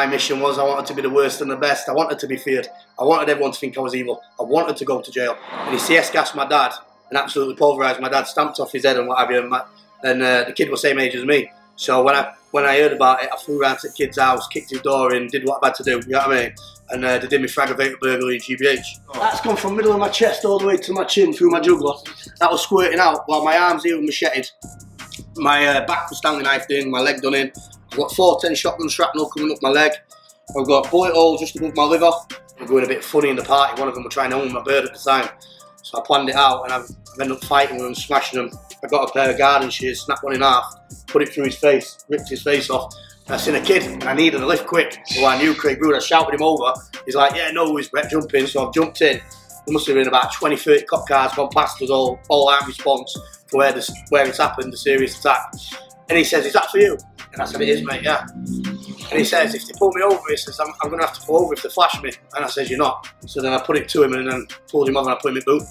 my mission was I wanted to be the worst and the best. I wanted to be feared. I wanted everyone to think I was evil. I wanted to go to jail. And he CS gassed my dad and absolutely pulverised my dad, stamped off his head and what have you. And, my, and uh, the kid was the same age as me. So when I when I heard about it, I flew round to the kid's house, kicked his door in, did what I had to do. You know what I mean? And uh, they did me for aggravated burglary and GBH. That's gone from middle of my chest all the way to my chin through my jugular. That was squirting out while my arms here were macheted. My uh, back was Stanley knifed in, my leg done in. I've got 410 shotgun shrapnel coming up my leg. I've got bullet holes just above my liver. I'm going a bit funny in the party. One of them were trying to own my bird at the time. So I planned it out and I've ended up fighting with them, smashing them. I got a pair of garden shears, snapped one in half, put it through his face, ripped his face off. I seen a kid and I needed a lift quick. So I knew Craig Brood, I shouted him over. He's like, yeah, no, he's Brett jumping. So I've jumped in. There must have been about 20, 30 cop cars gone past us all, all out response for where, this, where it's happened, the serious attack. And he says, is that for you? And I said, it is, mate, yeah. And he says, if they pull me over, he says, I'm, I'm going to have to pull over if they flash me. And I says, you're not. So then I put it to him and then pulled him over and I put him in boot.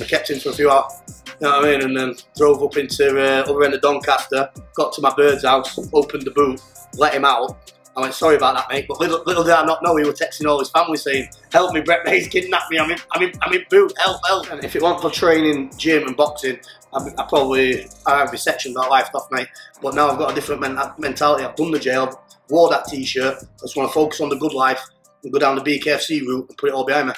I kept him for a few hours, you know what I mean? And then drove up into uh, other end of Doncaster, got to my bird's house, opened the boot, let him out. I went, sorry about that, mate. But little, little did I not know he was texting all his family saying, help me, Brett May's kidnapped me. I'm in, I'm in, I'm in boot, help, help. And if it weren't for training, gym and boxing, I, I probably, I have resection that life off, mate. But now I've got a different men mentality. I've done the jail, wore that t-shirt. I just want to focus on the good life and go down the BKFC route and put it all behind me.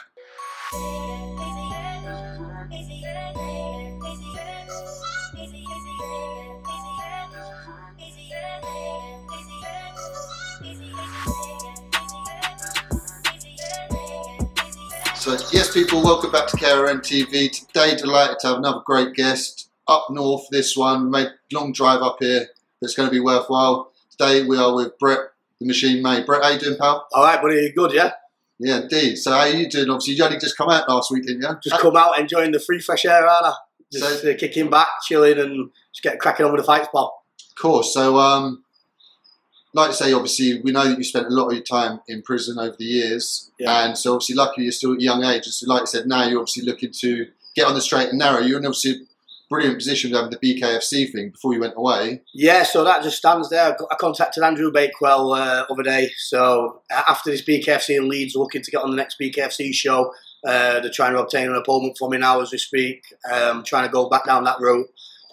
So, yes, people, welcome back to KRN TV. Today, delighted to have another great guest up north. This one made long drive up here. It's going to be worthwhile. Today, we are with Brett, the Machine Made. Brett, how you doing, pal? All right, buddy, good, yeah? Yeah, indeed. So, how are you doing? Obviously, you only just come out last week, didn't you? Just come out enjoying the free fresh air, aren't I? Just So- uh, kicking back, chilling, and just get cracking on with the fights, pal. Of course. So, um, like I say, obviously, we know that you spent a lot of your time in prison over the years, Yeah. and so obviously, luckily, you're still at a young age. So, like I said, now you're obviously looking to get on the straight and narrow. You're obviously brilliant position with having the BKFC thing before you went away. Yeah, so that just stands there. I contacted Andrew Bakewell uh, other day. So after this BKFC in Leeds, looking to get on the next BKFC show. Uh, they're trying to obtain an opponent for me now as we speak. Um, trying to go back down that road.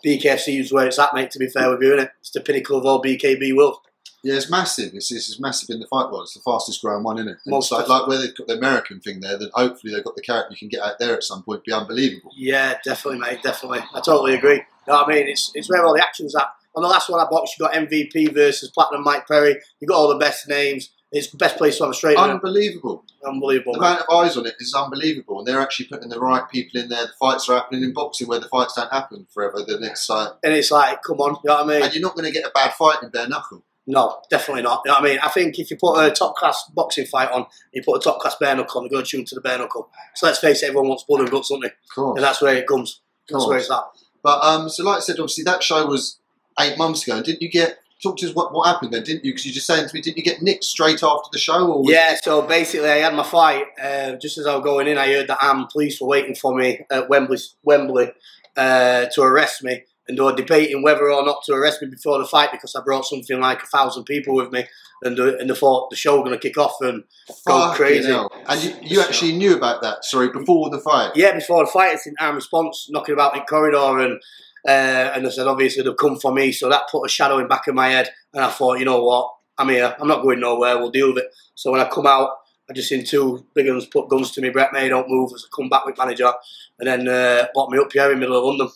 BKFC is where it's at, mate. To be fair with you, innit? It's the pinnacle of all BKB world. Yeah, it's massive. It's, it's massive in the fight world. It's the fastest growing one, isn't it? Most it's like, like where they've got the American thing there, that hopefully they've got the character you can get out there at some point, be unbelievable. Yeah, definitely, mate. Definitely. I totally agree. You know what I mean? It's it's where all the action's at. On the last one I boxed, you got MVP versus Platinum Mike Perry. You got all the best names. It's the best place to have a straight. man. Unbelievable. Unbelievable. The man. amount of eyes on it is unbelievable, and they're actually putting the right people in there. The fights are happening in boxing where the fights don't happen forever. Then it's uh, like, And it's like, come on, you know what I mean? and you're not going to get a bad fight in bare knuckle. No, definitely not. You know what I mean? I think if you put a top class boxing fight on, you put a top class bare knuckle on, they're going to tune to the bare knuckle. So let's face it, everyone wants blood and guts, don't they? Of course. And that's where it comes. That's where it's at. But um, so like I said, obviously that show was eight months ago. Didn't you get talk to us what, what happened then? Didn't you? Because you just saying to me, didn't you get nicked straight after the show? Or Yeah, so basically, I had my fight. Uh, just as I was going in, I heard that armed police were waiting for me at Wembley, Wembley uh, to arrest me. And they were debating whether or not to arrest me before the fight because I brought something like a thousand people with me. And, uh, and they thought the show was going to kick off and go Fucking crazy. hell. And you, you actually knew about that? Sorry, before the fight. Yeah, before the fight, it's in armed response, knocking about in corridor, and uh, and they said obviously they've come for me, so that put a shadow in back of my head, and I thought, you know what, I'm here, I'm not going nowhere, we'll deal with it. So when I come out, I just seen two big guns put guns to me, Brett May, don't move, as I come back with manager, and then uh, locked me up here in the middle of London.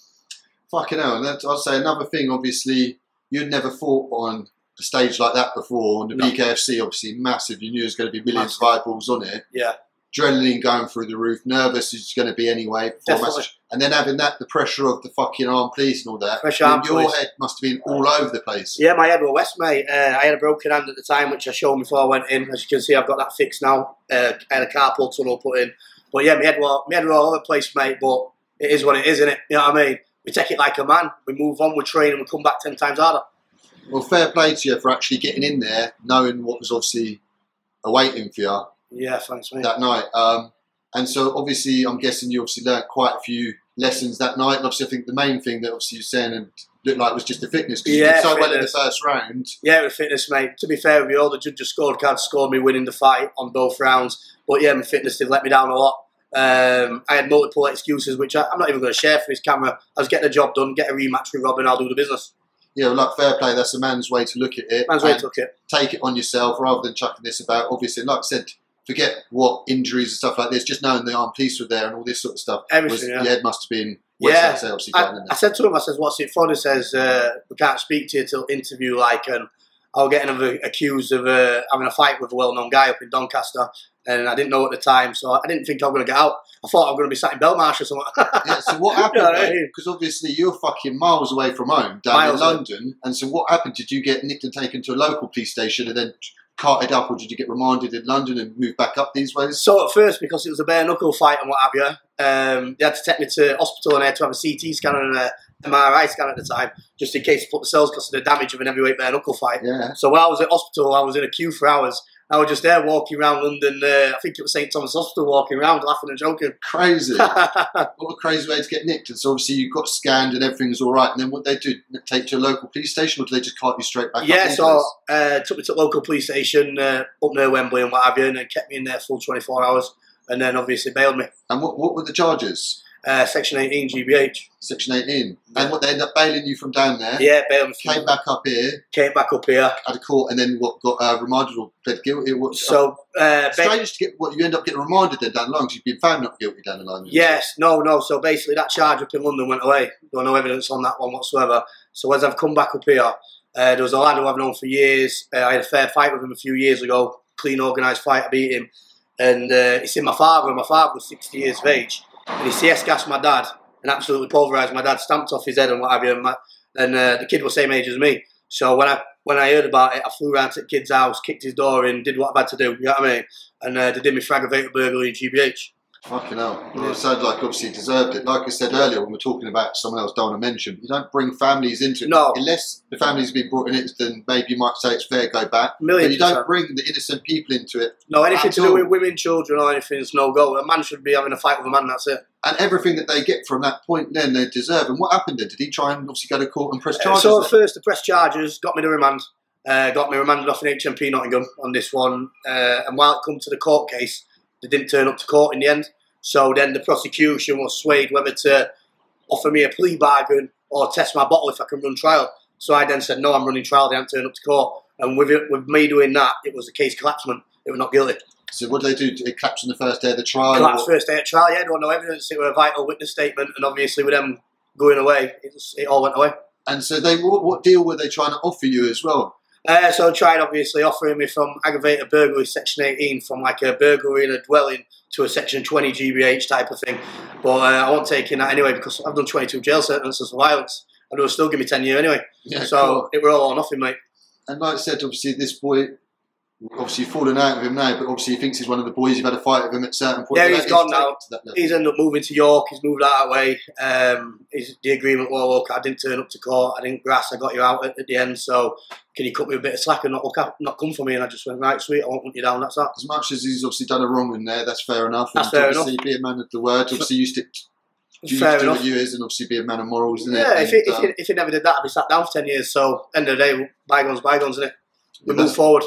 Fucking hell. And that, I'd say another thing, obviously, you'd never fought on a stage like that before. On the No. BKFC, obviously, massive. You knew there was going to be millions Massive. of eyeballs on it. Yeah, Adrenaline going through the roof. Nervous is going to be anyway. And then having that, the pressure of the fucking arm police and all that. Pressure armed your police. head must have been all over the place. yeah, my head was west, mate. Uh, I had a broken hand at the time, which I showed before I went in. As you can see, I've got that fixed now. Uh, I had a carpal tunnel put in, but yeah, my head was, my head was all over the place, mate. But it is what it is, isn't it? You know what I mean? We take it like a man. We move on, we train, and we come back ten times harder. Well, fair play to you for actually getting in there, knowing what was obviously awaiting for you Yeah, thanks, mate. that night. Um, and so, obviously, I'm guessing you obviously learnt quite a few lessons that night. And obviously, I think the main thing that obviously you're saying, and looked like was just the fitness because Yeah, you did so well in the first round. Yeah, with fitness, mate. To be fair with you, all the judges scored cards scored me winning the fight on both rounds. But yeah, my fitness did let me down a lot. Um, I had multiple excuses, which I, I'm not even going to share for this camera. I was getting the job done, get a rematch with Robin, I'll do the business. Yeah, like fair play. That's a man's way to look at it. Man's way And took it. take it on yourself rather than chucking this about. Obviously, like I said, forget what injuries and stuff like this. Just knowing the armed police were there and all this sort of stuff. Everything, was, yeah. Must have been. Yeah. I, I said to him, I says, what's it for? He says, uh, we can't speak to you till interview, like, and I'll get another accused of uh, having a fight with a well-known guy up in Doncaster, and I didn't know at the time, so I didn't think I was going to get out. I thought I was going to be sat in Belmarsh or something. yeah, so what happened? You know I? Because obviously you're fucking miles away from home, down Miles in away. London. And so what happened? Did you get nicked and taken to a local police station and then carted up, or did you get remanded in London and moved back up these ways? So at first, because it was a bare knuckle fight and what have you, um, they had to take me to hospital and I had to have a CT scan and a MRI scan at the time, just in case put the cells because of the damage of an heavyweight bare knuckle fight. Yeah. So while I was at hospital, I was in a queue for hours. I was just there walking around London. Uh, I think it was St Thomas Hospital, walking around, laughing and joking. Crazy. what a crazy way to get nicked. And so obviously you got scanned and everything's all right. And then what they do? Take you to a local police station, or do they just cart you straight back? yeah, so uh, took me to the local police station uh, up near Wembley and what have you, and then kept me in there full 24 hours, and then obviously bailed me. And what what were the charges? Uh, Section 18 GBH. Section 18. Yeah. And what they end up bailing you from down there? Yeah, bailed me. from- Came back up here, Came back up here. had a court, and then what got uh, remanded or pled guilty? What, So, uh, strange to get what you end up getting remanded then down the line because you've been found not guilty down the line. Yes, no, no. So basically, that charge up in London went away. There was no evidence on that one whatsoever. So as I've come back up here, uh, there was a lad who I've known for years. Uh, I had a fair fight with him a few years ago. Clean, organised fight. I beat him, and uh, it's in my father. My father was 60 years of age, and he CS gassed my dad and absolutely pulverised my dad. Stamped off his head and what have you. And, my, and uh, the kid was same age as me. So when I when I heard about it, I flew round to the kid's house, kicked his door in, did what I had to do. You know what I mean? And uh, they did me for aggravated burglary and GBH. Fucking hell. Well, Yeah. it sounds like obviously he deserved it. Like I said earlier, when we're talking about someone else don't want to mention, you don't bring families into it. No. Unless the family's been brought in it, then maybe you might say it's fair, go back. Million But you don't bring the innocent people into it. No, anything to do with women, children, or anything is no go. A man should be having a fight with a man. That's it. And everything that they get from that point then they deserve. And what happened then? Did he try and obviously go to court and press Uh, charges? so then? at first, the press charges got me to remand. Uh, got me remanded off in HMP Nottingham on this one. Uh, and while it come to the court case, they didn't turn up to court in the end. So then the prosecution was swayed whether to offer me a plea bargain or test my bottle if I can run trial. So I then said, no, I'm running trial. They haven't turned up to court. And with it, with me doing that, it was a case collapsement. It was not guilty. So what did they do? It collapsed on the first day of the trial? Collapse first day of trial, yeah, there was no evidence. It was a vital witness statement, and obviously with them going away, it, just, it all went away. And so they what, what deal were they trying to offer you as well? Uh, so I tried obviously offering me from aggravated burglary section 18 from like a burglary in a dwelling to a section 20 GBH type of thing. But uh, I won't taking that anyway because I've done 22 jail sentences for violence and will still give me 10 year anyway. Yeah, so cool. it were all or nothing, mate. And like I said, obviously this boy, obviously fallen out with him now, but obviously he thinks he's one of the boys. You've had a fight with him at certain point. Yeah, he's gone now. it to that level. He's ended up moving to York. He's moved out that way. Um, the agreement was, look, I didn't turn up to court. I didn't grass. I got you out at, at the end. So can you cut me a bit of slack and not look up, not come for me? And I just went right, sweet. I won't want you down. That's that. As much as he's obviously done a wrong in there, that's fair enough. That's and fair obviously be a man of the word. Obviously you stick you Fair do enough. you is and obviously be a man of morals, isn't it? Yeah, if And, he, if, um, he, if he never did that, I'd be sat down for 10 years. So, end of the day, bygones, bygones, innit? We move forward.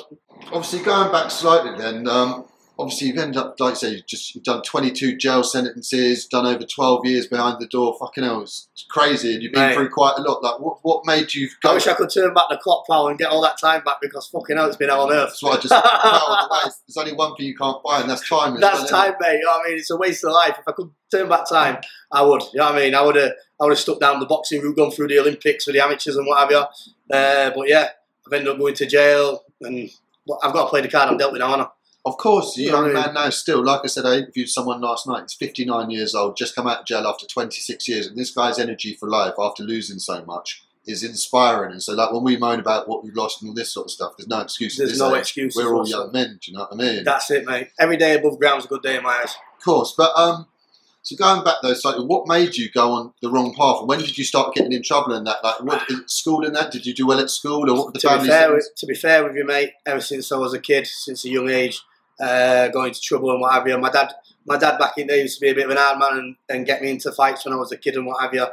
Obviously going back slightly then, um, obviously you've ended up, like I say, you've just you've done 22 jail sentences, done over 12 years behind the door. Fucking hell, it's, crazy, and you've been Mate. through quite a lot. Like, what, what made you go? I wish I could turn back the clock, pal, and get all that time back because fucking hell, it's been hell on earth. That's what I just There's only one thing you can't buy, and that's time. That's isn't time, it? mate. You know what I mean? It's a waste of life. If I could turn back time, I would. You know what I mean? I would have I would have stuck down the boxing route, gone through the Olympics with the amateurs and what have you. Uh, but yeah, I've ended up going to jail and I've got to play the card I'm dealt with now. Of course, you're a young man now still. Like I said, I interviewed someone last night. He's 59 years old, just come out of jail after 26 years, and this guy's energy for life after losing so much is inspiring. And so, like when we moan about what we've lost and all this sort of stuff, there's no excuse. There's no age. excuses We're all young men. Do you know what I mean? That's it, mate. Every day above ground ground's a good day in my eyes. Of course, but um, so going back though, slightly, what made you go on the wrong path? When did you start getting in trouble in that? Like, what in school in that? Did you do well at school, or what the to be fair, with, to be fair with you, mate, ever since I was a kid, since a young age, uh, going into trouble and what have you. My dad, my dad back in the day used to be a bit of an hard man and, and get me into fights when I was a kid and what have you.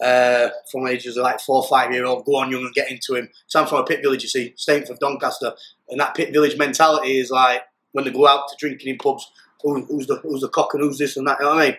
uh, from ages of like four or five year old, go on young and get into him. So I'm from a pit village, you see, Stainforth, Doncaster, and that pit village mentality is like when they go out to drinking in pubs, who, who's the who's the cock and who's this and that, you know what I mean?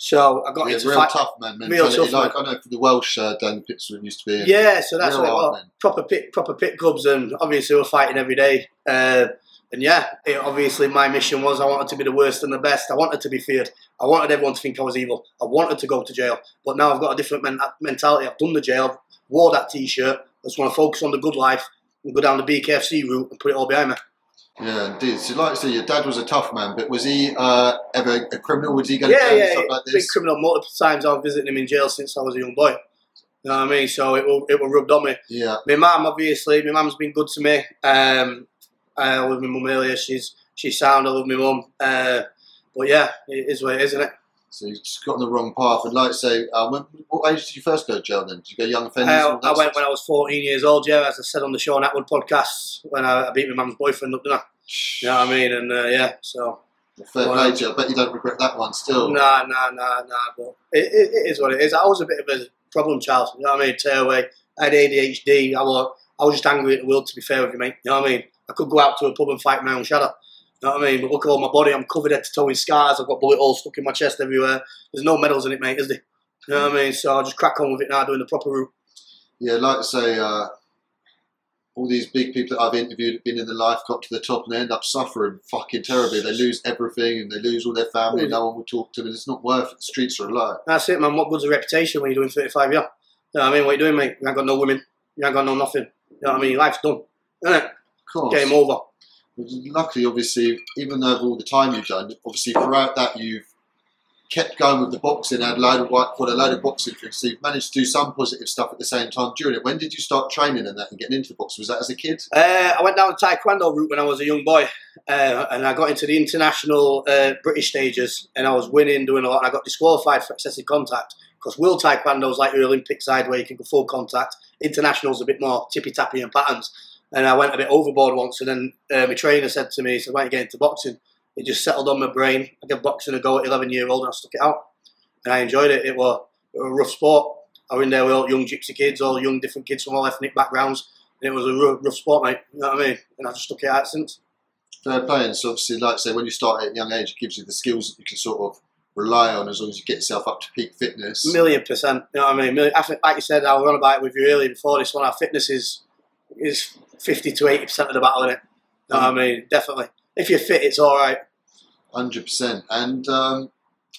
So I got Yeah, into real fight. tough man Real mentality. tough, like I know for the Welsh uh, Dan Pittsburgh used to be. in. Yeah, so that's what it hard was. Proper pit, proper pit clubs, and obviously we're fighting every day. Uh, and yeah, it, obviously my mission was I wanted to be the worst and the best. I wanted to be feared. I wanted everyone to think I was evil. I wanted to go to jail. But now I've got a different men- mentality. I've done the jail, wore that t-shirt. I just want to focus on the good life and go down the BKFC route and put it all behind me. Yeah, indeed. So, like I say, your dad was a tough man, but was he uh, ever a criminal? Was he going to Yeah, jail yeah, and stuff like been this? criminal multiple times. I was visiting him in jail since I was a young boy. You know what I mean? So it will, it will rubbed on me. Yeah, My mum, obviously, my mum's been good to me. Um, I love my mum earlier. She's she's sound. I love my mum. Uh, but yeah, it is what it is, isn't it? So you just got on the wrong path. And like say, uh, when, what age did you first go to jail then? Did you go young offenders? Uh, I went when I was 14 years old, yeah, as I said on the Shaun Attwood podcast, when I, I beat my mum's boyfriend up, didn't I? You know what I mean? And uh, yeah, so. Fair play you. I bet you don't regret that one still. Nah, nah, nah, nah. But it, it, it is what it is. I was a bit of a problem child. You know what I mean? Tearaway. I had ADHD. I was, I was just angry at the world, to be fair with you, mate. You know what I mean? I could go out to a pub and fight my own shadow. You know what I mean? But look at all my body. I'm covered head to toe in scars. I've got bullet holes stuck in my chest everywhere. There's no medals in it, mate, is there? You know what I mean? So I'll just crack on with it now, doing the proper route. Yeah, like I say, uh, all these big people that I've interviewed have been in the life, got to the top, and they end up suffering fucking terribly. They lose everything and they lose all their family. Mm. No one will talk to them. It's not worth it. The streets are alive. That's it, man. What good's a reputation when you're doing 35 years? You know what I mean? What are you doing, mate? You ain't got no women. You ain't got no nothing. You know what I mean? Life's done. Isn't it? Of course. Game over. Luckily, obviously, even though all the time you've done, obviously throughout that you've kept going with the boxing, had a load of white a load of boxing things. So you've managed to do some positive stuff at the same time during it. When did you start training and that and getting into the boxing? Was that as a kid? Uh, I went down the taekwondo route when I was a young boy, uh, and I got into the international uh, British stages, and I was winning, doing a lot, and I got disqualified for excessive contact because world taekwondo is like your Olympic side where you can go full contact. International's a bit more tippy tappy and patterns, and I went a bit overboard once, and then uh, my trainer said to me, he said, "Why don't you get into boxing?" It just settled on my brain. I gave boxing a go at 11 year old, and I stuck it out, and I enjoyed it. It was, it was a rough sport. I was in there with all young gypsy kids, all young different kids from all ethnic backgrounds. And it was a rough, rough sport, mate. You know what I mean? And I just stuck it out since. Fair play. And so obviously, like I say, when you start at a young age, it gives you the skills that you can sort of rely on as long as you get yourself up to peak fitness. Million percent. You know what I mean? Million, like you said, I was on about it with you earlier before this one. Our fitness is is fifty to eighty percent of the battle in it. Know what I mean? Definitely. If you're fit, it's all right. Hundred percent, and um,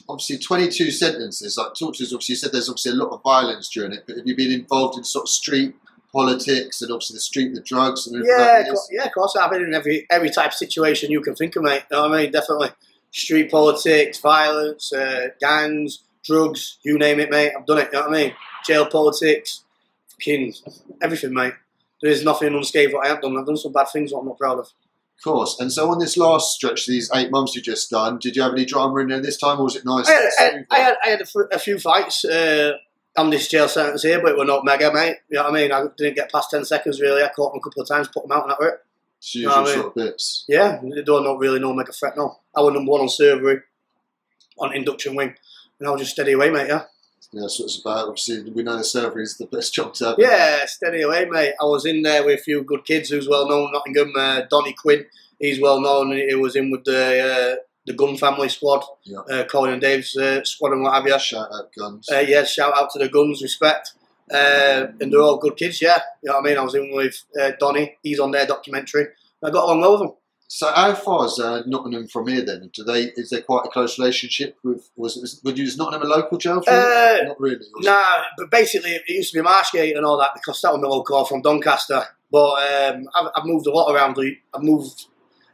obviously twenty-two sentences. Like talk to us. Obviously, you said there's obviously a lot of violence during it, but have you been involved in sort of street politics and obviously the street with drugs and Yeah, like of this? course, yeah, of course. I've been in every every type of situation you can think of, mate. You know what I mean? Definitely. Street politics, violence, uh, gangs, drugs, you name it, mate. I've done it. You know what I mean? Jail politics, fucking everything, mate. There is nothing unscathed what I have done. I've done some bad things what I'm not proud of. Of course. And so on this last stretch, these eight months you just done, did you have any drama in there this time, or was it nice? I had? I, I had, I had a, f- a few fights uh, on this jail sentence here, but it were not mega, mate. You know what I mean? I didn't get past 10 seconds, really. I caught them a couple of times, put them out, and that were it. It's know usual I mean? sort of bits. Yeah, they don't not really no mega threat, no. I was number one on servery, on induction wing, and I was just steady away, mate, yeah. Yeah, that's what it's about. Obviously, we know the server is the best job to have. Yeah, steady away, mate. I was in there with a few good kids who's well known, Nottingham, uh, Donny Quinn, he's well known, he was in with the uh, the Gunn Family squad, Yeah. uh, Colin and Dave's uh, squad and what have you. Shout out Gunns. Uh, yeah, shout out to the Gunns, respect. Uh, and they're all good kids, yeah. You know what I mean? I was in with uh, Donny, he's on their documentary. I got along well with him. So how far is uh, Nottingham from here then? Do they is there quite a close relationship with was, was would you use Nottingham a local jail for you? Uh, Not really. No. Nah, but basically it used to be Marshgate and all that because that was my local from Doncaster. But um, I've, I've moved a lot around. I've moved,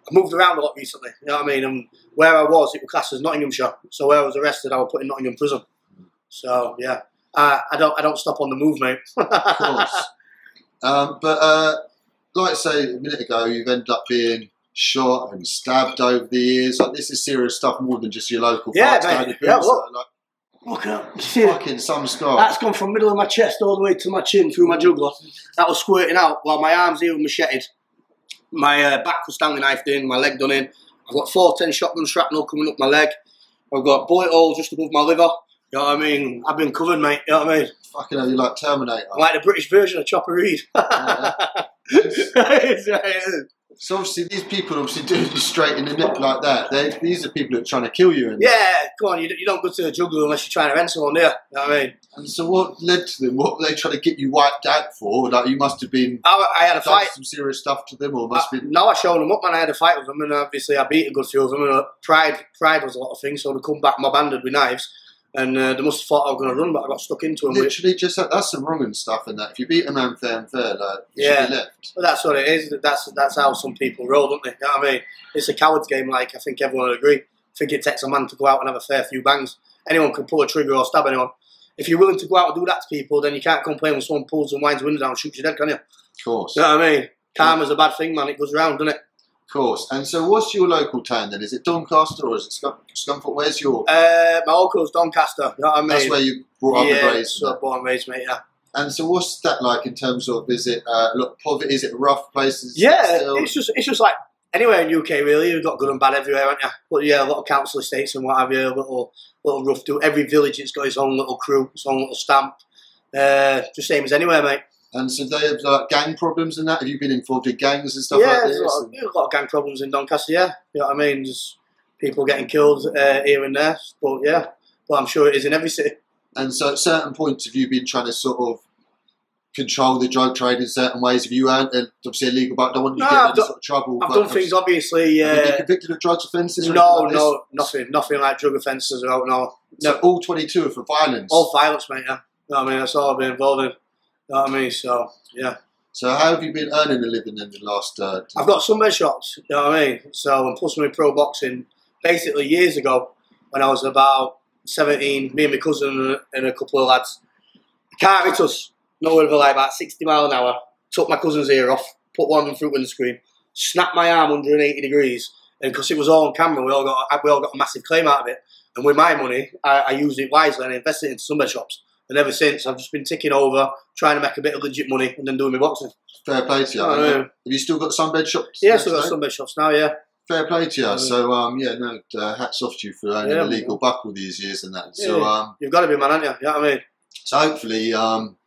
I've moved around a lot recently. You know what I mean? And where I was, it was classed as Nottinghamshire. So where I was arrested, I was put in Nottingham prison. So yeah, uh, I don't, I don't stop on the move, mate. Of course. um, but uh, like I say a minute ago, you've ended up being shot and stabbed over the years. Like this is serious stuff more than just your local Yeah, fights mate. Yeah, look. Like Look at, see fucking some scar. That's gone from middle of my chest all the way to my chin through my jugular. That was squirting out while my arms here were macheted. My uh, back was Stanley knifed in, my leg done in. I've got 410 shotgun shrapnel coming up my leg. I've got bullet hole just above my liver. You know what I mean? I've been covered, mate. You know what I mean? Fucking hell, you like Terminator. I'm like the British version of Chopper Read. It's- So obviously these people obviously do you straight in the nip like that. They, these are people that are trying to kill you. And, yeah, come on, you, you don't go to the juggler unless you're trying to rent someone, do you? Know what I mean? and so what led to them? What were they trying to get you wiped out for? Like you must have been I, I had a fight. some serious stuff to them, or must I, have been. no, I showed them up, man. I had a fight with them, and obviously I beat a good few of them. And uh, pride, pride was a lot of things. So they come back mob-handed with knives, and uh, they must have thought I was going to run, but I got stuck into him. Literally, just that's some wrong and stuff. And that if you beat a man fair and fair, like Yeah. should be left. but that's what it is. That's that's how some people roll, don't they? You know what I mean? It's a coward's game. Like I think everyone would agree. I think it takes a man to go out and have a fair few bangs. Anyone can pull a trigger or stab anyone. If you're willing to go out and do that to people, then you can't complain when someone pulls and winds window down and shoots you dead, can you? Of course, You know what I mean? Karma's a bad thing, man. It goes round, doesn't it? Of course. And so, what's your local town then? Is it Doncaster or is it Scum- Scunthorpe? Where's your? Uh, my uncle's Doncaster. You know what I mean? that's where you brought up yeah, and raised. so born and raised, mate. Yeah, And so, what's that like in terms of? Is it uh, look poverty? Is it rough places? yeah. still? It's just it's just like anywhere in UK really. You've got good and bad everywhere, haven't you? But yeah, a lot of council estates and what have you. Little little rough do. Every village, it's got its own little crew, its own little stamp. Uh, just same as anywhere, mate. And so they have like gang problems and that. Have you been involved in gangs and stuff yeah, like this? a lot, of, there's a lot of gang problems in Doncaster. Yeah, you know what I mean. Just people getting killed uh, here and there. But yeah, but I'm sure it is in every city. And so, at certain points, have you been trying to sort of control the drug trade in certain ways? Have you earned uh, obviously illegal, but I don't want you No, to get in I've sort of trouble. I've done things obviously. Have you been Uh, convicted of drugs offences? no, like no, nothing, nothing like drug offences or no. So No, all twenty-two are for violence. all violence, mate. Yeah, you know what I mean. That's all I've been involved in. You know what I mean? So yeah, So how have you been earning a living in the last? Uh, I've got sunbed shops. You know what I mean? So and plus my pro boxing. Basically, years ago, when I was about seventeen, me and my cousin and- a couple of lads, car hit us. Nowhere over like about sixty mile an hour. Took my cousin's ear off, put one in front windscreen, snapped my arm 180 degrees, and because it was all on camera, we all got we all got a massive claim out of it. And with my money, I, I used it wisely and I invested it into sunbed shops. And ever since, I've just been ticking over, trying to make a bit of legit money, and then doing my boxing. fair play to you. Oh, have, have you still got sunbed shops? Yeah, I've got sunbed shops now. Yeah. Fair play to you. Mm. So um, yeah, no, uh, hats off to you for earning Yeah, a legal buck all these years and that. So Yeah. um, You've got to be man, haven't you? You know what I mean? so hopefully um.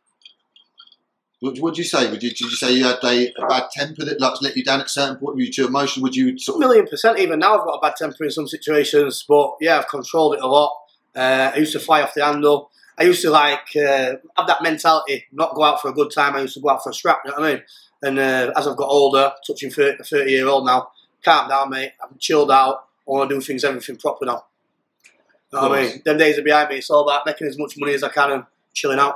What would you say? Would you, did you say you had a, a bad temper that like, let you down at a certain point? Were you too emotional? Would you sort of million percent. Even now, I've got a bad temper in some situations, but yeah, I've controlled it a lot. Uh, I used to fly off the handle. I used to like uh, have that mentality, not go out for a good time. I used to go out for a scrap. You know what I mean? And uh, as I've got older, touching 30, 30 year old now, calm down, mate. I'm chilled out. I want to do things everything proper now. You know what I mean? Them days are behind me. It's all about making as much money as I can and chilling out.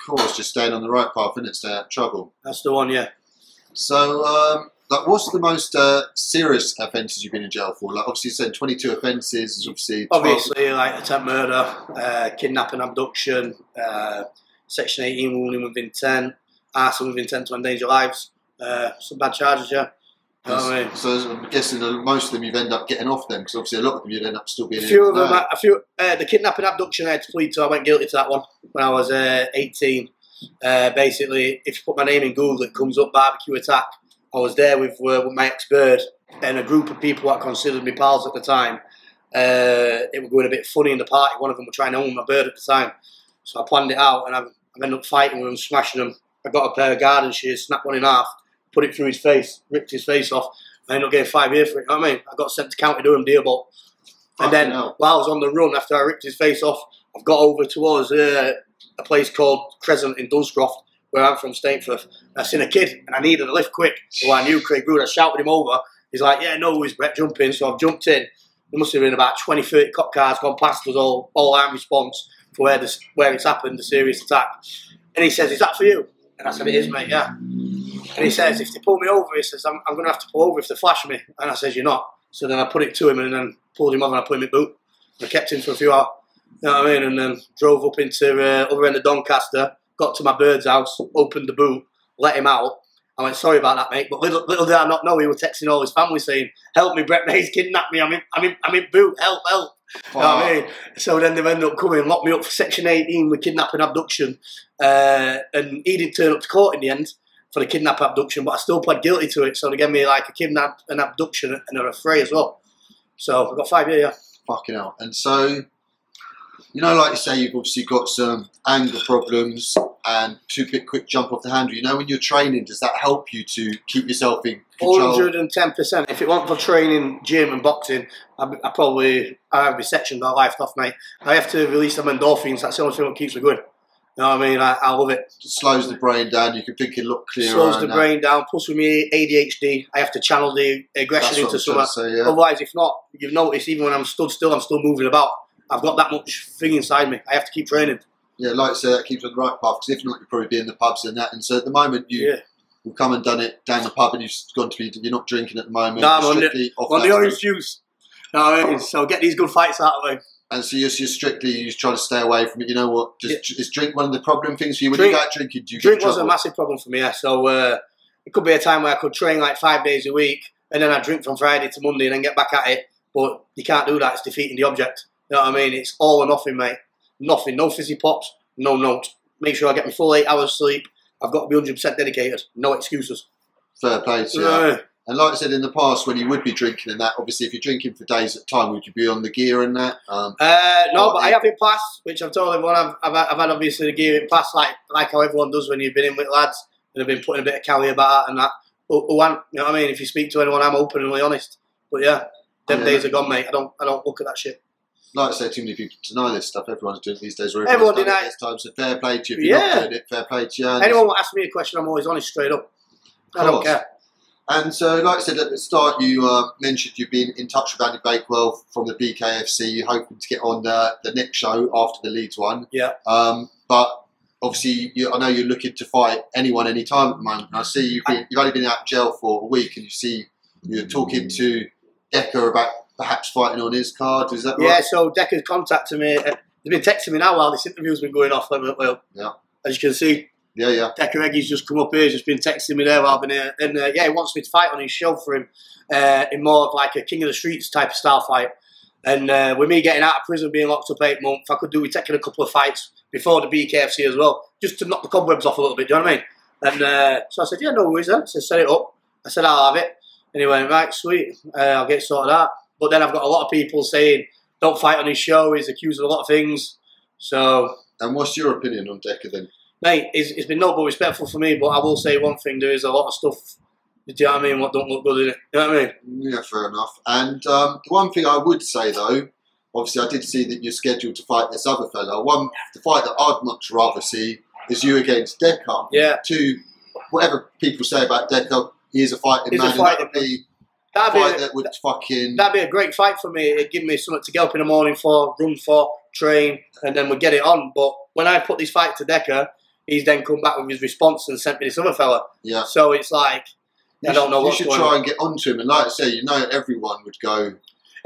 of course just staying on the right path and it stay out of trouble? That's the one, yeah. So, um, like, what's the most uh, serious offences you've been in jail for? Like, obviously, you said 22 offences, obviously. 12 Obviously, like attempt murder, uh, kidnapping, abduction, uh, Section 18 wounding with intent, arson with intent to endanger lives. Uh, some bad charges, yeah. I mean? So, I'm guessing most of them you've ended up getting off them because obviously a lot of them you'd end up still being. A few of them, No. a few, uh, the kidnapping, abduction, I had to plead to. I went guilty to that one when I was uh, 18. Uh, basically, if you put my name in Google, it comes up barbecue attack. I was there with, uh, with my ex bird and a group of people that considered me pals at the time. Uh, it was going a bit funny in the party. One of them were trying to own my bird at the time. So I planned it out and I've, I've ended up fighting with them, smashing them. I got a pair of garden shears, snapped one in half, put it through his face, ripped his face off. I ended up getting five years for it. You know I mean? I got sent to County Durham, Deerbolt. And then hell. while I was on the run, after I ripped his face off, I've got over towards uh, a place called Crescent in Dunscroft, where I'm from, Stainforth. I seen a kid and I needed a lift quick. So I knew Craig Brood. I shouted him over. He's like, yeah, no worries, Brett, jump in. So I've jumped in. There must have been about 20, 30 cop cars gone past us, all, all arm response for where, this, where it's happened, the serious attack. And he says, is that for you? And I said, it is, mate, yeah. And he says, if they pull me over, he says, I'm, I'm going to have to pull over if they flash me. And I says, you're not. So then I put it to him and then pulled him over and I put him in boot. I kept him for a few hours. You know what I mean? And then drove up into uh, other end of Doncaster, got to my bird's house, opened the boot, let him out. I went, sorry about that, mate. But little, little did I not know he was texting all his family saying, help me, Brett May's kidnapped me. I'm in, I'm in, I'm in boot. Help, help. You know what I mean? So then they've ended up coming, locked me up for Section 18 with kidnapping abduction. Uh, and he didn't turn up to court in the end for the kidnap abduction, but I still pled guilty to it. So they gave me like a kidnap, an abduction, and a fray as well. So I got five years, yeah. Fucking hell. And so, you know, like you say, you've obviously got some anger problems and too quick, quick jump off the handle. You know, when you're training, does that help you to keep yourself in control? Hundred and ten percent. If it weren't for training, gym, and boxing, I, I probably I have be sectioned or life off, mate. I have to release some endorphins. That's the only thing that keeps me going. You know what I mean? I, I love it. It slows the brain down. You can think a lot clearer. Slows the brain down. Plus, with me ADHD, I have to channel the aggression what into something. Yeah. Otherwise, if not, you've noticed even when I'm stood still, I'm still moving about. I've got that much thing inside me. I have to keep training. Yeah, like I say, that keeps you on the right path. Because if not, you'd probably be in the pubs and that. And so at the moment, you Yeah. have come and done it down the pub, and you've gone to be. You're not drinking at the moment. No, I'm on the- On the orange juice. You know what I mean? So get these good fights out of the way. And so you're, you're strictly you're trying to stay away from it. You know what? Just Yeah. Is drink one of the problem things for you when Drink- you go drinking? Do you Drink was a massive problem for me. Yeah. So uh, it could be a time where I could train like five days a week, and then I drink from Friday to Monday, and then get back at it. But you can't do that. It's defeating the object. You know what I mean? It's all or nothing, mate. Nothing. No fizzy pops. No note. Make sure I get my full eight hours sleep. I've got to be hundred percent dedicated. No excuses. Fair play to you. And like I said in the past, when you would be drinking and that, obviously if you're drinking for days at a time, would you be on the gear and that? Um, Uh, no, but I have it passed, which I've told everyone. I've, I've, I've had obviously the gear in past, like like how everyone does when you've been in with lads and have been putting a bit of cali about and that. Who, who you know what I mean? If you speak to anyone, I'm openly honest. But yeah, them Yeah. days are gone, mate. I don't I don't look at that shit. Like I say, too many people deny this stuff. Everyone's doing it these days. Or Everyone done it denies- this time. So fair play to you. If you're Yeah. not doing it, fair play to you. And- Anyone will ask me a question, I'm always honest straight up. I don't care. And so, like I said at the start, you uh, mentioned you've been in touch with Andy Bakewell from the BKFC. You're hoping to get on the, the next show after the Leeds one. Yeah. Um, but obviously, you, I know you're looking to fight anyone anytime at the moment. And I see you've, been, you've only been out of jail for a week, and you see you're talking to Decker about perhaps fighting on his card. Is that right? Yeah, so Decker's contacted me. Uh, they've been texting me now while this interview's been going off. Well, Yeah. As you can see, Yeah, yeah. Decker Eggy's just come up here, he's just been texting me there while I've been here. And uh, yeah, he wants me to fight on his show for him uh, in more of like a King of the Streets type of style fight. And uh, with me getting out of prison, being locked up eight months, I could do with taking a couple of fights before the BKFC as well, just to knock the cobwebs off a little bit, do you know what I mean? And uh, so I said, yeah, no worries then. So set it up. I said, I'll have it. And he went, right, sweet, uh, I'll get sorted out. But then I've got a lot of people saying, don't fight on his show, he's accused of a lot of things. So And what's your opinion on Decker then? mate, it's, it's been no but respectful for me, but I will say one thing: there is a lot of stuff. Do you know what I mean? What don't look good in it? You know what I mean? Yeah, fair enough. And um, the one thing I would say though, obviously I did see that you're scheduled to fight this other fellow. One, the fight that I'd much rather see is you against Decker. Yeah, To whatever people say about Decker, he is a fighting He's a man. and that would be that'd be a, that would fucking that'd be a great fight for me. It'd give me something to get up in the morning for, run for, train, and then we'd get it on. But when I put this fight to Decker, he's then come back with his response and sent me this other fella. yeah. So it's like You I don't should- know You should try on. and get onto him, and like I say, you know, everyone would go.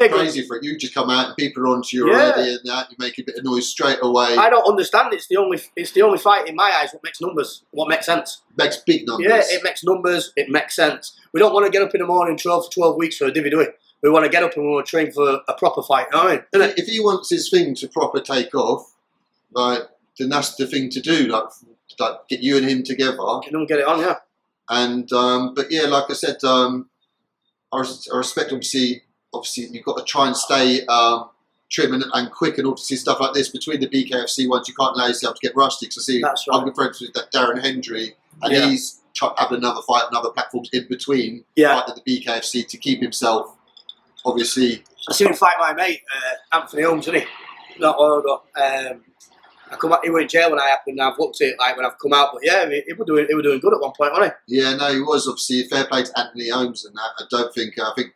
Crazy for it. You just come out and people are onto you Yeah. already, and that you make a bit of noise straight away. I don't understand. It's the only it's the only fight in my eyes what makes numbers, what makes sense. Makes big numbers. Yeah, it makes numbers. It makes sense. We don't want to get up in the morning, twelve for twelve weeks for a divvy, do we? We want to get up and we want to train for a proper fight. You know I mean? Isn't if he wants his thing to proper take off, like then that's the thing to do. Like, like get you and him together. Can them get it on? Yeah. And um, but yeah, like I said, um, I, res- I respect obviously. Obviously, you've got to try and stay um, trim and, and quick, and obviously stuff like this between the BKFC ones. You can't allow yourself to get rusty. Because I see That's I'm right. good friends with that Darren Hendry, and Yeah. he's having another fight, on other platforms in between Yeah. at the BKFC to keep himself. Obviously, I seen him fight my mate uh, Anthony Holmes, didn't he? Not long ago. Um, I come out. He went in jail when I happened. and I've looked at it like when I've come out, but yeah, he, he was doing he was doing good at one point, wasn't he? Yeah, no, he was obviously fair play to Anthony Holmes and that. I don't think I think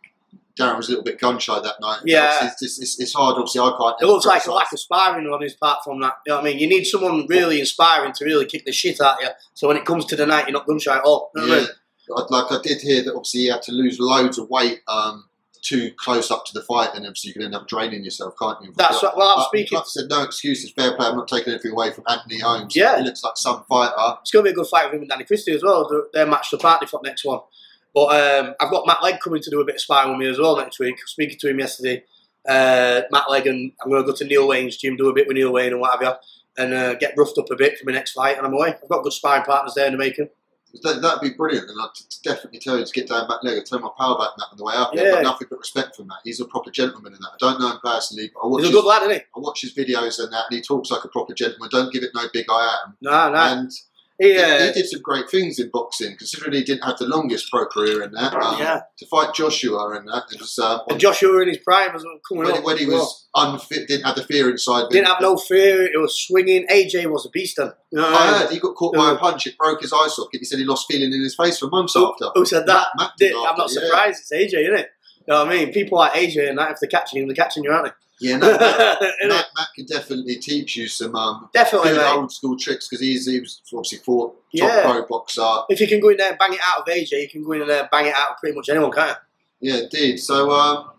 Darren was a little bit gun shy that night. Yeah. It's, it's, it's, it's hard. Obviously, I can't. It looks like a lack of sparring on his part from that. You know what I mean? You need someone really inspiring to really kick the shit out of you. So when it comes to the night, you're not gun shy at all. You know what I Yeah, mean? Like I did hear that obviously he had to lose loads of weight um, too close up to the fight, and obviously you can end up draining yourself, can't you? That's But- what. Well, I'm speaking. Like I said, no excuses, fair play. I'm not taking anything away from Anthony Holmes. Yeah. he looks like some fighter. It's going to be a good fight with him and Danny Christie as well. They're, they're matched up, aren't they, for the next one? But um, I've got Matt Legg coming to do a bit of sparring with me as well next week. Speaking to him yesterday, uh, Matt Legg, and I'm going to go to Neil Wayne's gym, do a bit with Neil Wayne and what have you, and uh, get roughed up a bit for my next fight, and I'm away. I've got good sparring partners there in the making. That, that'd be brilliant, and I'd definitely tell you to get down back leg. I'd turn my power back Matt on the way up. there. I've Yeah. got nothing but respect for Matt. He's a proper gentleman in that. I don't know him personally, but I watch, He's a his, lad, isn't he? I watch his videos and that, and he talks like a proper gentleman. Don't give it no big I am. No, no. And He, he, uh, he did some great things in boxing, considering he didn't have the longest pro career in that. Um, yeah. To fight Joshua and that, it was um, And Joshua in his prime was coming when, up. when he as well. was unfit, didn't have the fear inside. Didn't have no fear. It was swinging. AJ was a beast then. You know I heard he got caught by a punch. It broke his eye socket. He said he lost feeling in his face for months Who- after. Who said that? Matt Did- did I'm not after, yeah. surprised. It's AJ, isn't it? You know what I mean? People like AJ and that, if they're catching him, they're catching you, aren't Yeah, no, Matt. Matt, Matt can definitely teach you some um, Definitely, good old school tricks because he's he was obviously fought top Yeah. pro boxer. If you can go in there and bang it out of AJ, you can go in there and bang it out of pretty much anyone, can't Yeah, indeed. So, um,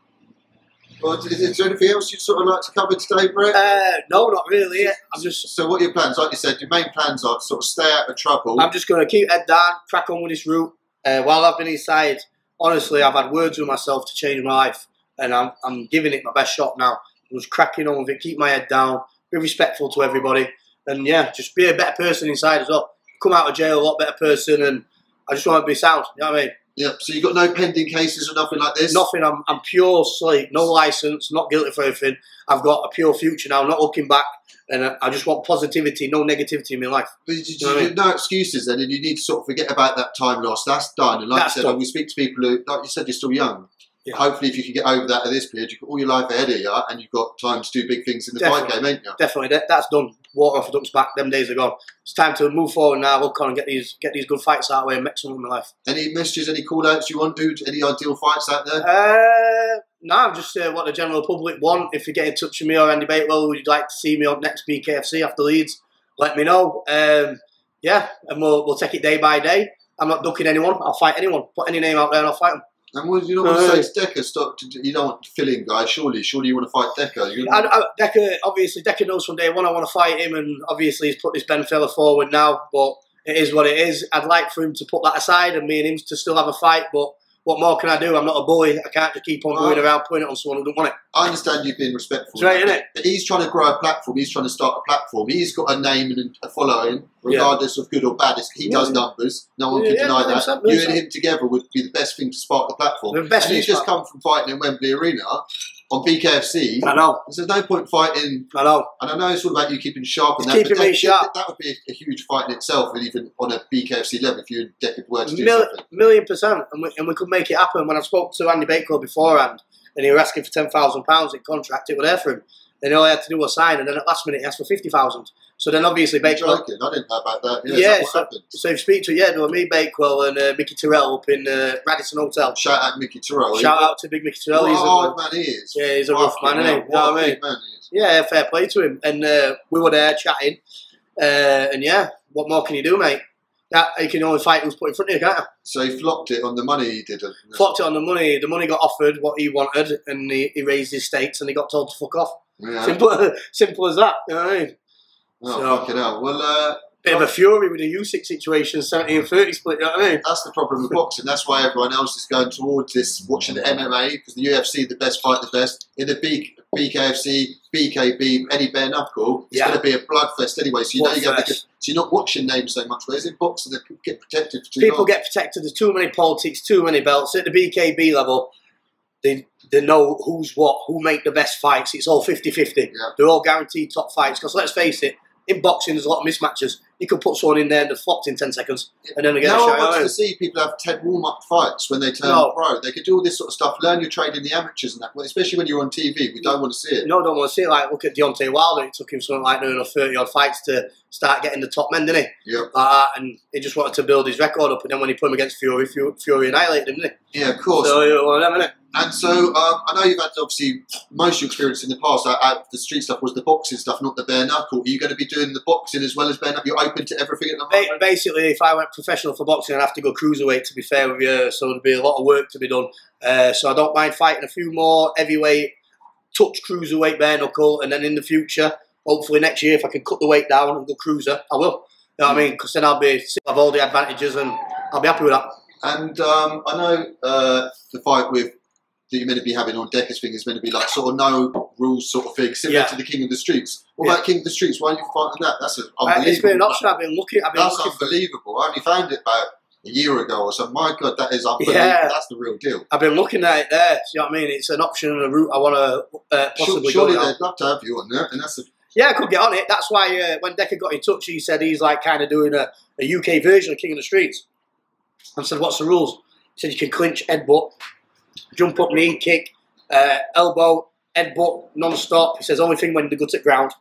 well, is, is there anything else you'd sort of like to cover today, Brett? Uh, no, not really. I'm just, So, what are your plans? Like you said, your main plans are to sort of stay out of trouble. I'm just going to keep head down, crack on with this route. Uh, while I've been inside, honestly, I've had words with myself to change my life, and I'm, I'm giving it my best shot now. I'm just cracking on with it, keep my head down, be respectful to everybody, and yeah, just be a better person inside as well. Come out of jail a lot better person, and I just want to be sound. You know what I mean? Yep. So, you've got no pending cases or nothing like this? Nothing. I'm, I'm pure sleep, no license, not guilty for anything. I've got a pure future now, not looking back, and I, I just want positivity, no negativity in my life. But you, you, know what I you- no excuses then, and you need to sort of forget about that time loss. That's done. And like That's I said, done. we speak to people who, like you said, you're still young. Yeah. Hopefully, if you can get over that at this period, you've got all your life ahead of you, and you've got time to do big things in the fight game, ain't you? Definitely, that, that's done. Water off the ducks back. Them days are gone. It's time to move forward now. Look on and get these get these good fights out of the way and make some of my life. Any messages, any call outs you want, dude? Any ideal fights out there? Uh, no, just uh, what the general public want. If you get in touch with me or Andy Bakewell, would you like to see me on next BKFC after Leeds? Let me know. Um, yeah, and we'll we'll take it day by day. I'm not ducking anyone. I'll fight anyone. Put any name out there and I'll fight them. And you not want to say to Decker? Stop. To, you don't want to fill in, guys. Surely, surely you want to fight Decker. You're I, I, Decker, obviously, Decker knows from day one I want to fight him, and obviously he's put this Ben fella forward now. But it is what it is. I'd like for him to put that aside and me and him to still have a fight. But what more can I do? I'm not a bully. I can't just keep on going around putting it on someone who don't want it. I understand you've been respectful. That's right, innit? But he's trying to grow a platform. He's trying to start a platform. He's got a name and a following, regardless of good or bad. It's- He does numbers. No one Yeah, can yeah, deny that. 100%, You and him together would be the best thing to spark the platform. The best and you've just come from fighting in Wembley Arena on BKFC. I know. There's no point fighting. I know. And I know it's all about you keeping sharp and that. keeping me that, sharp. That would be a, a huge fight in itself, and even on a BKFC level, if you and were to do Mil- something. million percent, and we, and we could make it happen. When I spoke to Andy Bakewell beforehand, and he was asking for ten thousand pounds in contract, it was there for him. Then all he had to do was sign, and then at last minute he asked for fifty thousand. So then obviously Bakewell. joking. I didn't know about that. Yeah, Yeah, what so- happened? So you speak to yeah, were me Bakewell and uh, Mickey Terrell up in uh, Radisson Hotel. Shout out Mickey Terrell. Shout out to Big Mickey Terrell. What He's a hard man he is. yeah, he's a rough man, isn't he? You know what what I mean? man he is. Yeah, fair play to him. And uh, we were there chatting, uh, and yeah, what more can you do, mate? That you can only fight who's put in front of you, can't you? So he flopped it on the money he did. Flopped it on the money. The money got offered what he wanted, and he, he raised his stakes, and he got told to fuck off. Yeah. Simple, simple as that. You know what I mean? Oh, So- fucking hell. Well, uh, Bit of a fury with the Usyk situation, 70 and 30 split. You know what I mean? that's the problem with boxing. That's why everyone else is going towards this, watching the MMA, because the UFC, the best fight, the best. In the B, BKFC, BKB, any bare knuckle, it's Yeah. going to be a bloodfest anyway. So you know you're going to. So you're not watching names so much. Whereas in boxing, they get protected for too People long. get protected. There's too many politics, too many belts. At the BKB level, they they know who's what, who make the best fights. It's all 50-50. Yeah. They're all guaranteed top fights. Because let's face it, in boxing, there's a lot of mismatches. You could put someone in there and they flopped in 10 seconds, and then they get no a one wants out. to see people have 10 warm up fights when they turn No. pro. They could do all this sort of stuff, learn your trade in the amateurs and that, well, especially when you're on TV. We don't want to see it. No, don't want to see it. Like, look at Deontay Wilder. It took him something like nearly 30 odd fights to start getting the top men, didn't he? Yeah, uh, that, and he just wanted to build his record up. And then when he put him against Fury, Fury, Fury annihilated him, didn't he? yeah, of course. So, you know, whatever, innit? And so um, I know you've had obviously most of your experience in the past out, out the street stuff was the boxing stuff, not the bare knuckle. Are you going to be doing the boxing as well as bare knuckle? You're open to everything at the moment. basically, if I went professional for boxing, I'd have to go cruiserweight. To be fair with you, so there'd be a lot of work to be done. Uh, so I don't mind fighting a few more heavyweight, touch cruiserweight bare knuckle, and then in the future, hopefully next year, if I can cut the weight down and go cruiser, I will. You know what I mean? Because then I'll be have all the advantages, and I'll be happy with that. And um, I know uh, the fight with that you're meant to be having on Decker's thing is meant to be like sort of no rules sort of thing, similar Yeah. to the King of the Streets. What Yeah. about King of the Streets? Why are you fighting that? That's an Uh, it's been an unbelievable. option I've been looking. I've been That's looking unbelievable. I only found it about a year ago or something. My God, that is unbelievable. Yeah. That's the real deal. I've been looking at it there. See what I mean? It's an option and a route I want to uh, possibly Surely go down. they'd love to have you on there, and that's the Yeah, I could get on it. That's why uh, when Decker got in touch, he said he's like kind of doing a, a UK version of King of the Streets. I said, "What's the rules?" He said, "You can clinch, headbutt, jump up, knee kick, uh, elbow, headbutt, non-stop." He says, "Only thing when the gut's at ground,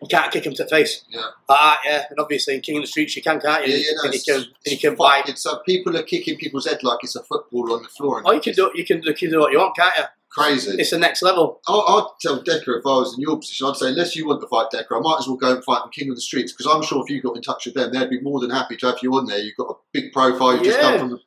you can't kick him to the face." Yeah. Ah, yeah, and obviously in King of the Streets you can, can't you? Yeah, yeah, no, and you can, and you can bite. It's uh, people are kicking people's head like it's a football on the floor. Oh, you can do, you can, you can do what you want, can't you? crazy. It's the next level. I- I'd tell Decker if I was in your position, I'd say, unless you want to fight Decker, I might as well go and fight the King of the Streets because I'm sure if you got in touch with them, they'd be more than happy to have you on there. You've got a big profile, you've just Yeah. come from.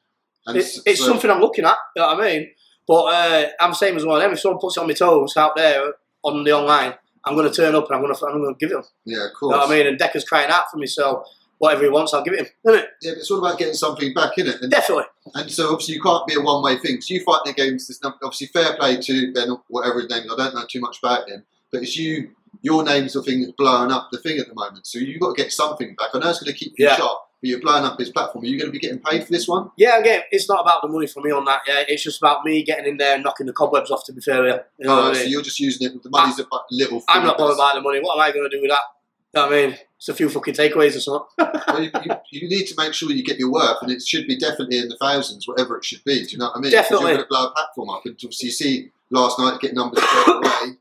And It's, it's so- something I'm looking at. You know what I mean? But uh, I'm the same as one of them. If someone puts it on my toes out there on the online, I'm going to turn up and I'm going to I'm going to give it him. Yeah, of course. You know what I mean? And Decker's crying out for me, so whatever he wants, I'll give it him. Isn't it? Yeah, but it's all about getting something back in it. And, Definitely. and so obviously you can't be a one way thing. So you fighting against this obviously fair play to Ben, whatever his name is. I don't know too much about him, but it's you. Your name's the thing that's blowing up the thing at the moment. So you've got to get something back. I know it's going to keep you Yeah. shot, but you're blowing up his platform. Are you going to be getting paid for this one? Yeah, again, it's not about the money for me on that. Yeah, it's just about me getting in there and knocking the cobwebs off. To be fair, yeah. You know All what I so mean? you're just using it. The money's a little. I'm not bothered about the money. What am I going to do with that? You know what I mean? It's a few fucking takeaways or something. well, you, you, you need to make sure you get your worth, and it should be definitely in the thousands, whatever it should be. Do you know what I mean? Definitely. You're going to blow a platform up, and obviously you see last night get numbers straight away.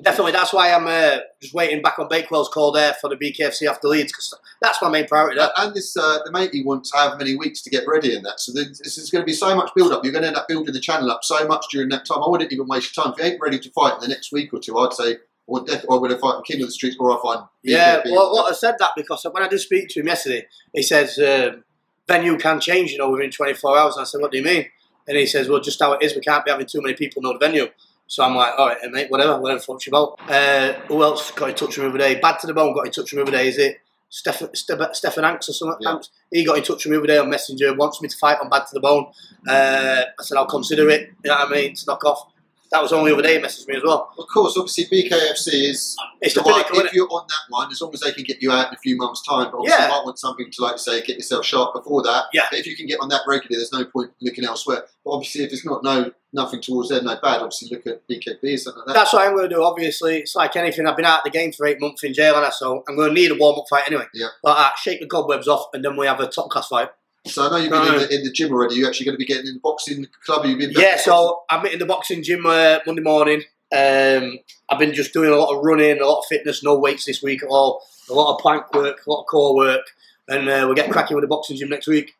Definitely, that's why I'm uh, just waiting back on Bakewell's call there for the BKFC after Leeds because that's my main priority. There. And this, uh, the matey wants how many weeks to get ready in that. So this this is going to be so much build up. You're going to end up building the channel up so much during that time. I wouldn't even waste your time. If you ain't ready to fight in the next week or two, I'd say, or def- or would I fight in King of the Streets or I find Yeah, well, what I said that because when I did speak to him yesterday, he says um, venue can change, you know, within 24 hours. And I said, what do you mean? And he says, well, just how it is, we can't be having too many people know the venue. So I'm like, all right, mate, whatever, whatever fuck's you about. Uh, who else got in touch with me the other day? Bad to the Bone got in touch with me the other day. Is it Stephen Hanks or something? Yeah. He got in touch with me the other day on Messenger, wants me to fight on Bad to the Bone. Uh, I said, I'll consider it, you know what I mean, to knock off. That was only the other day he messaged me as well. Of course, obviously BKFC is It's the pinnacle, if you're on that one, as long as they can get you out in a few months' time. But obviously, Yeah. you might want something to, like you say, get yourself sharp before that. Yeah. But if you can get on that regularly, there's no point looking elsewhere. But obviously, if it's not no nothing towards there, no bad. Obviously, look at BKB or something like that. That's what I'm going to do. Obviously, it's like anything. I've been out of the game for eight months in jail, and I so I'm going to need a warm up fight anyway. Yeah. Like that, shake the cobwebs off, and then we have a top class fight. So I know you've been in, the, in the gym already. You're actually going to be getting in the boxing club. You've been Yeah, so I'm in the boxing gym uh, Monday morning. Um, I've been just doing a lot of running, a lot of fitness, no weights this week at all. A lot of plank work, a lot of core work, and uh, we'll get cracking with the boxing gym next week.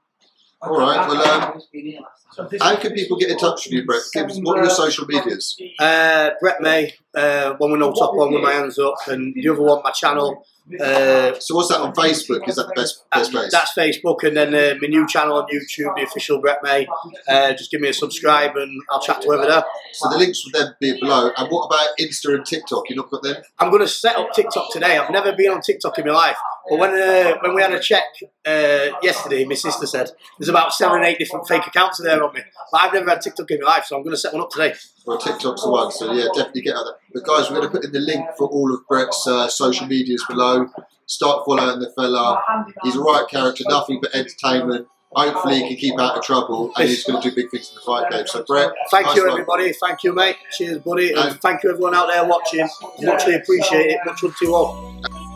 All right, well, um, how can people get in touch with you, Brett? Give us, what are your social medias? Uh, Brett May, uh, one with no top on with my hands up, and the other one, my channel. Uh, So what's that on Facebook? Is that the best best place? That's Facebook, and then uh, my new channel on YouTube, the official Brett May. Uh, just give me a subscribe, and I'll chat to whoever there. So the links will then be below. And what about Insta and TikTok? You not got them? I'm going to set up TikTok today. I've never been on TikTok in my life, but when uh, when we had a check uh, yesterday, my sister said there's about seven, eight different fake accounts there on me. But I've never had TikTok in my life, so I'm going to set one up today. Well, TikTok's the one, so yeah, definitely get out there. But guys, we're going to put in the link for all of Brett's uh, social medias below. Start following the fella. He's a right character, nothing but entertainment. Hopefully, he can keep out of trouble, and he's going to do big things in the fight game. So, Brett, Thank nice you, one. everybody. Thank you, mate. Cheers, buddy. And And- thank you, everyone out there watching. Muchly appreciate it. Much love to you all.